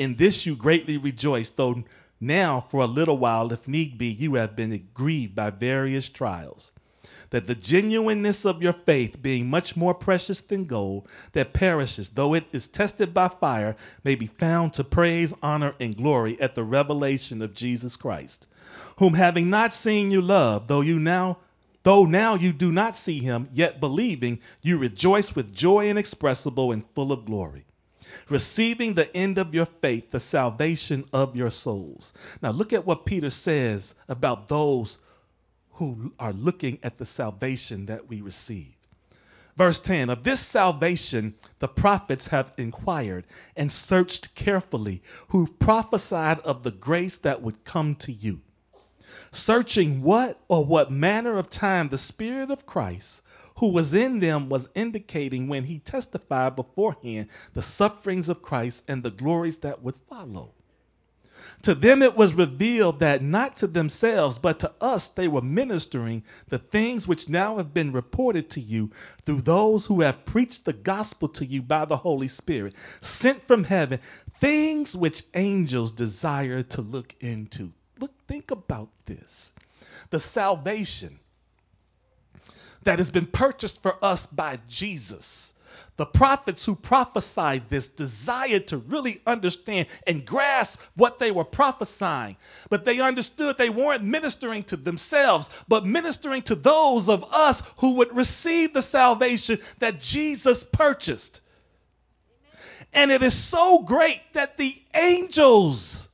In this you greatly rejoice, though now for a little while, if need be, you have been grieved by various trials, that the genuineness of your faith, being much more precious than gold that perishes, though it is tested by fire, may be found to praise, honor, and glory at the revelation of Jesus Christ, whom having not seen you love, though you now Though now you do not see him, yet believing, you rejoice with joy inexpressible and full of glory, receiving the end of your faith, the salvation of your souls. Now, look at what Peter says about those who are looking at the salvation that we receive. Verse 10 Of this salvation the prophets have inquired and searched carefully, who prophesied of the grace that would come to you. Searching what or what manner of time the Spirit of Christ who was in them was indicating when he testified beforehand the sufferings of Christ and the glories that would follow. To them it was revealed that not to themselves, but to us they were ministering the things which now have been reported to you through those who have preached the gospel to you by the Holy Spirit, sent from heaven, things which angels desire to look into. Look, think about this. The salvation that has been purchased for us by Jesus the prophets who prophesied this desired to really understand and grasp what they were prophesying. But they understood they weren't ministering to themselves, but ministering to those of us who would receive the salvation that Jesus purchased. And it is so great that the angels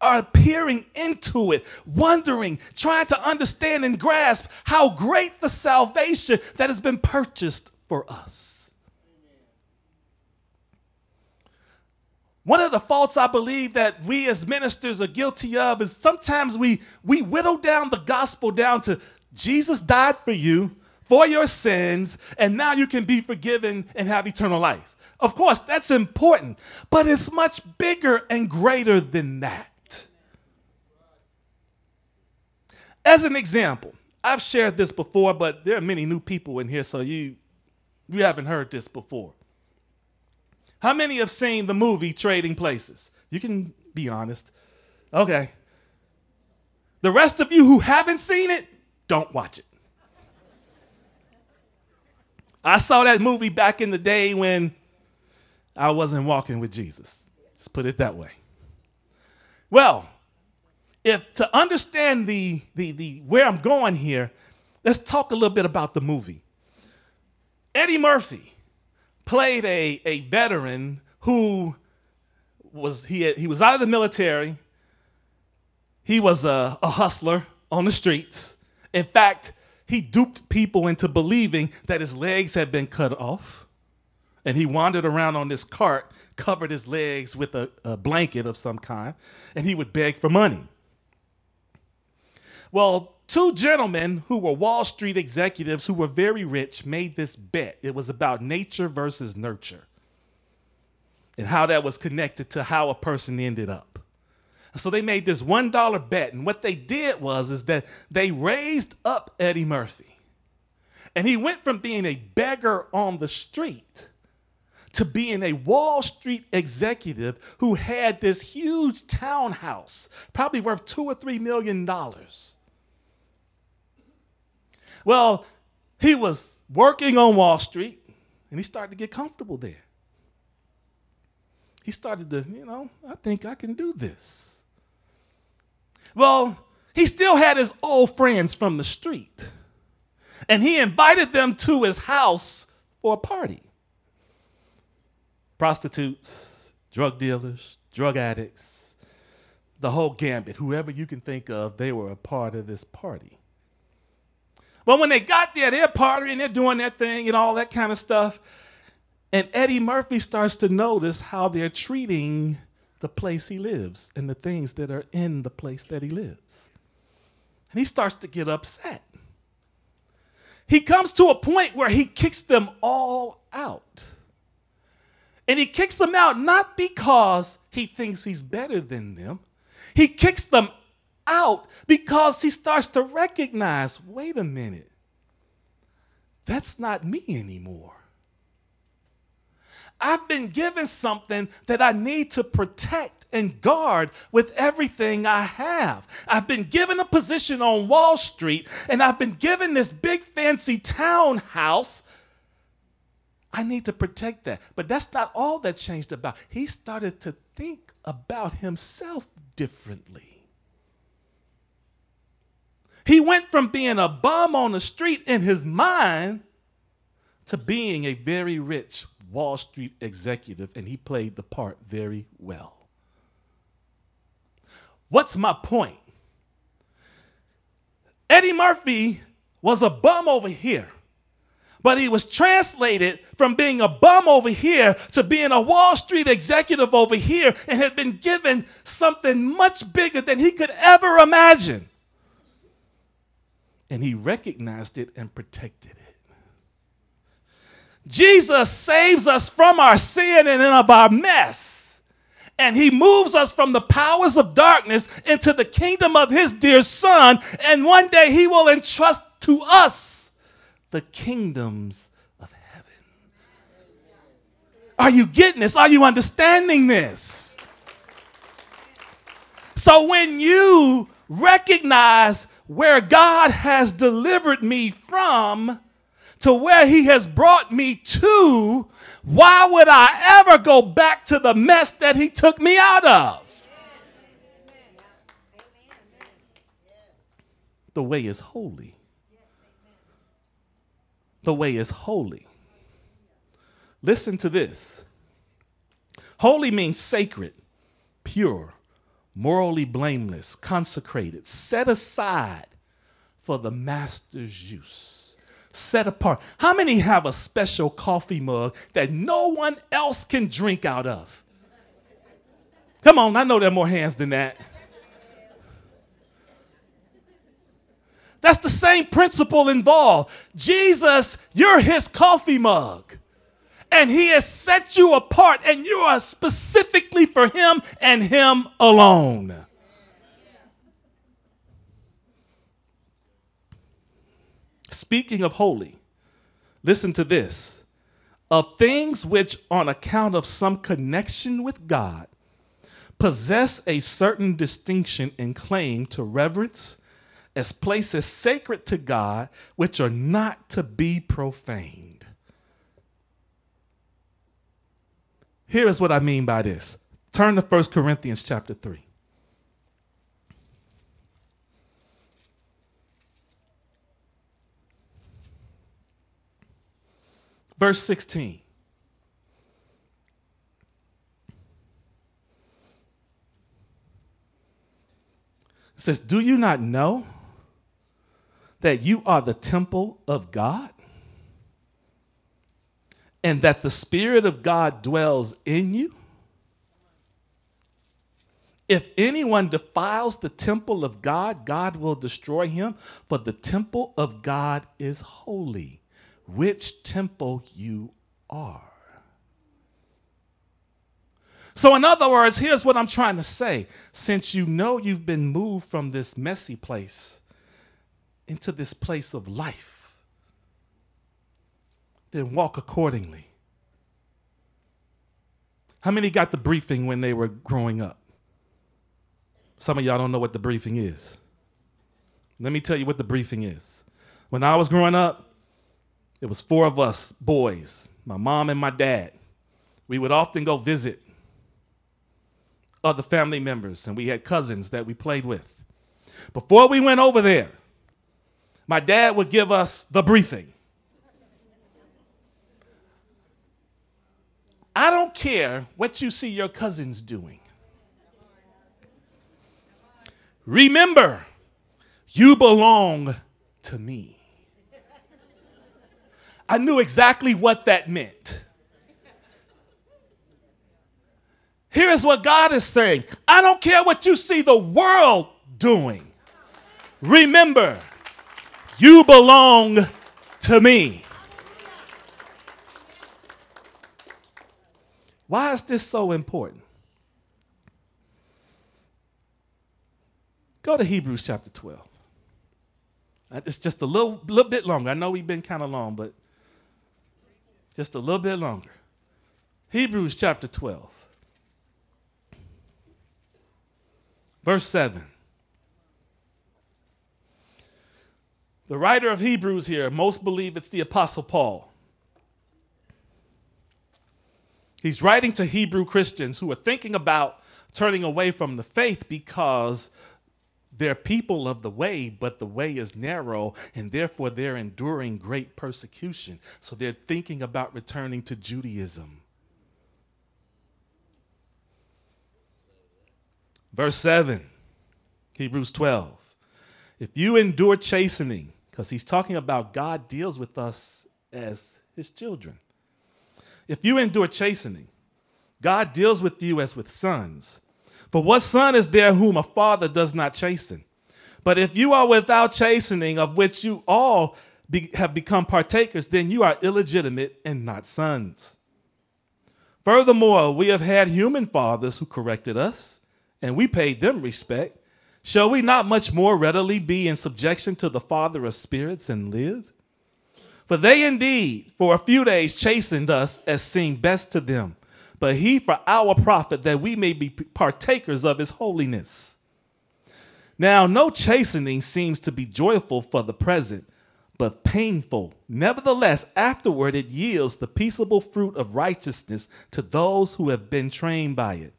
are peering into it, wondering, trying to understand and grasp how great the salvation that has been purchased for us. One of the faults I believe that we as ministers are guilty of is sometimes we, we whittle down the gospel down to Jesus died for you, for your sins, and now you can be forgiven and have eternal life. Of course, that's important, but it's much bigger and greater than that. As an example, I've shared this before, but there are many new people in here, so you you haven't heard this before. How many have seen the movie Trading Places? You can be honest. Okay. The rest of you who haven't seen it, don't watch it. I saw that movie back in the day when I wasn't walking with Jesus. Let's put it that way. Well, if to understand the, the, the where I'm going here, let's talk a little bit about the movie. Eddie Murphy played a, a veteran who was he, he was out of the military. He was a, a hustler on the streets. In fact, he duped people into believing that his legs had been cut off. And he wandered around on this cart, covered his legs with a, a blanket of some kind, and he would beg for money. Well, Two gentlemen who were Wall Street executives who were very rich made this bet. It was about nature versus nurture and how that was connected to how a person ended up. So they made this $1 bet and what they did was is that they raised up Eddie Murphy. And he went from being a beggar on the street to being a Wall Street executive who had this huge townhouse, probably worth 2 or 3 million dollars well, he was working on Wall Street and he started to get comfortable there. He started to, you know, I think I can do this. Well, he still had his old friends from the street and he invited them to his house for a party. Prostitutes, drug dealers, drug addicts, the whole gambit, whoever you can think of, they were a part of this party. But when they got there, they're partying, they're doing their thing and all that kind of stuff. And Eddie Murphy starts to notice how they're treating the place he lives and the things that are in the place that he lives. And he starts to get upset. He comes to a point where he kicks them all out. And he kicks them out not because he thinks he's better than them, he kicks them out because he starts to recognize wait a minute, that's not me anymore. I've been given something that I need to protect and guard with everything I have. I've been given a position on Wall Street and I've been given this big fancy townhouse. I need to protect that. But that's not all that changed about. He started to think about himself differently. He went from being a bum on the street in his mind to being a very rich Wall Street executive, and he played the part very well. What's my point? Eddie Murphy was a bum over here, but he was translated from being a bum over here to being a Wall Street executive over here and had been given something much bigger than he could ever imagine. And he recognized it and protected it. Jesus saves us from our sin and of our mess. And he moves us from the powers of darkness into the kingdom of his dear son. And one day he will entrust to us the kingdoms of heaven. Are you getting this? Are you understanding this? So when you recognize where God has delivered me from, to where he has brought me to, why would I ever go back to the mess that he took me out of? The way is holy. The way is holy. Listen to this. Holy means sacred, pure, morally blameless, consecrated, set aside for the master's use set apart. How many have a special coffee mug that no one else can drink out of? Come on, I know there are more hands than that. That's the same principle involved. Jesus, you're his coffee mug. And he has set you apart, and you are specifically for him and him alone. Speaking of holy, listen to this. Of things which, on account of some connection with God, possess a certain distinction and claim to reverence as places sacred to God, which are not to be profaned. Here is what I mean by this. Turn to 1 Corinthians chapter 3. Verse 16. It says, Do you not know that you are the temple of God? And that the Spirit of God dwells in you? If anyone defiles the temple of God, God will destroy him, for the temple of God is holy which temple you are. So, in other words, here's what I'm trying to say. Since you know you've been moved from this messy place into this place of life, then walk accordingly. How many got the briefing when they were growing up? Some of y'all don't know what the briefing is. Let me tell you what the briefing is. When I was growing up, it was four of us boys, my mom and my dad. We would often go visit other family members, and we had cousins that we played with. Before we went over there, my dad would give us the briefing. I don't care what you see your cousins doing. Remember, you belong to me. I knew exactly what that meant. Here is what God is saying I don't care what you see the world doing. Remember, you belong to me. Why is this so important? Go to Hebrews chapter 12. Uh, it's just a little, little bit longer. I know we've been kind of long, but just a little bit longer. Hebrews chapter 12. Verse 7. The writer of Hebrews here, most believe it's the Apostle Paul. He's writing to Hebrew Christians who are thinking about turning away from the faith because they're people of the way, but the way is narrow, and therefore they're enduring great persecution. So they're thinking about returning to Judaism. Verse 7, Hebrews 12. If you endure chastening, because he's talking about God deals with us as his children. If you endure chastening, God deals with you as with sons. For what son is there whom a father does not chasten? But if you are without chastening, of which you all be, have become partakers, then you are illegitimate and not sons. Furthermore, we have had human fathers who corrected us, and we paid them respect. Shall we not much more readily be in subjection to the Father of spirits and live? For they indeed for a few days chastened us as seemed best to them, but he for our profit, that we may be partakers of his holiness. Now, no chastening seems to be joyful for the present, but painful. Nevertheless, afterward it yields the peaceable fruit of righteousness to those who have been trained by it.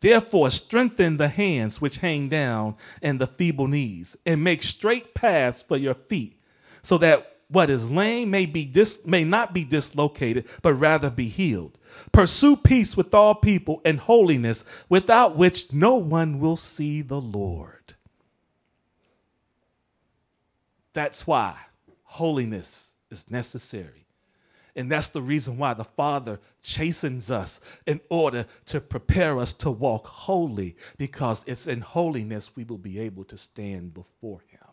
Therefore, strengthen the hands which hang down and the feeble knees, and make straight paths for your feet, so that what is lame may be dis- may not be dislocated, but rather be healed. Pursue peace with all people and holiness, without which no one will see the Lord. That's why holiness is necessary. And that's the reason why the Father chastens us in order to prepare us to walk holy, because it's in holiness we will be able to stand before Him.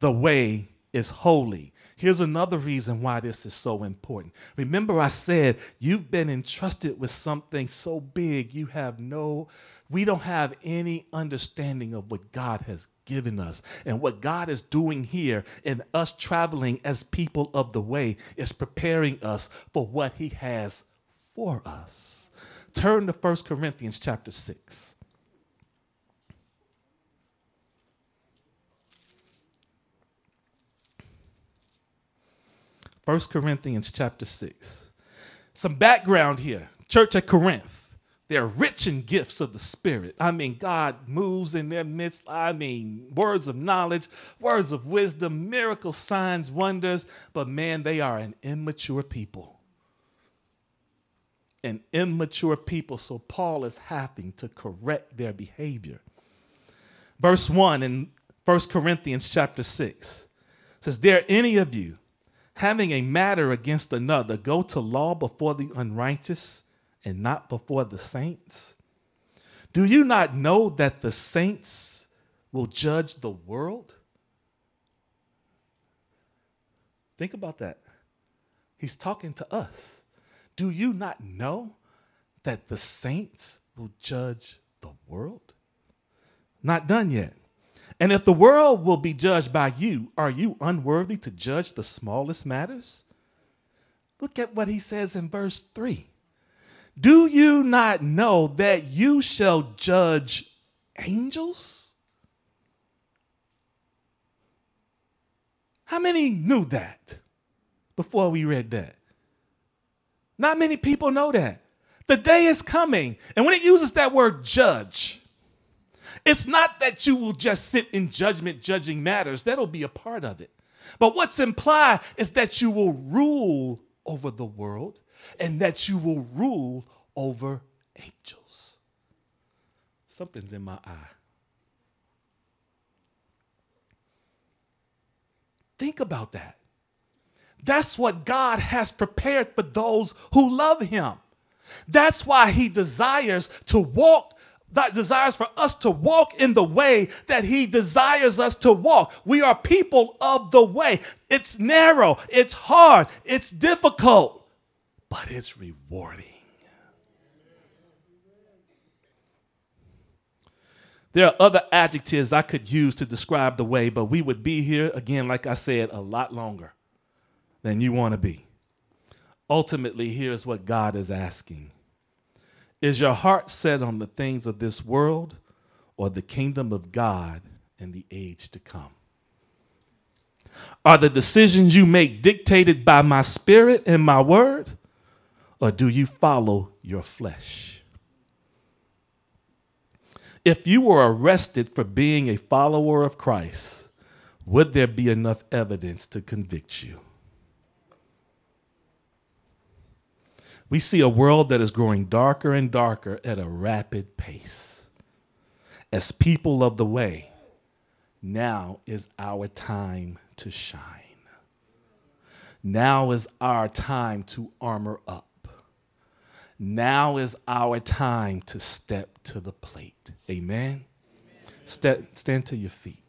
The way is holy. Here's another reason why this is so important. Remember, I said you've been entrusted with something so big, you have no we don't have any understanding of what God has given us. And what God is doing here in us traveling as people of the way is preparing us for what he has for us. Turn to 1 Corinthians chapter 6. First Corinthians chapter 6. Some background here. Church at Corinth they're rich in gifts of the Spirit. I mean, God moves in their midst. I mean, words of knowledge, words of wisdom, miracles, signs, wonders. But man, they are an immature people. An immature people. So Paul is having to correct their behavior. Verse 1 in 1 Corinthians chapter 6 says, Dare any of you, having a matter against another, go to law before the unrighteous? and not before the saints? Do you not know that the saints will judge the world? Think about that. He's talking to us. Do you not know that the saints will judge the world? Not done yet. And if the world will be judged by you, are you unworthy to judge the smallest matters? Look at what he says in verse 3. Do you not know that you shall judge angels? How many knew that before we read that? Not many people know that. The day is coming. And when it uses that word judge, it's not that you will just sit in judgment judging matters, that'll be a part of it. But what's implied is that you will rule over the world and that you will rule over angels. Something's in my eye. Think about that. That's what God has prepared for those who love Him. That's why He desires to walk desires for us to walk in the way that he desires us to walk. We are people of the way. It's narrow, it's hard, it's difficult but it's rewarding. There are other adjectives I could use to describe the way, but we would be here, again, like I said, a lot longer than you want to be. Ultimately, here's what God is asking Is your heart set on the things of this world or the kingdom of God in the age to come? Are the decisions you make dictated by my spirit and my word, or do you follow your flesh? If you were arrested for being a follower of Christ, would there be enough evidence to convict you? We see a world that is growing darker and darker at a rapid pace. As people of the way, now is our time to shine. Now is our time to armor up. Now is our time to step to the plate. Amen. Amen. stand to your feet.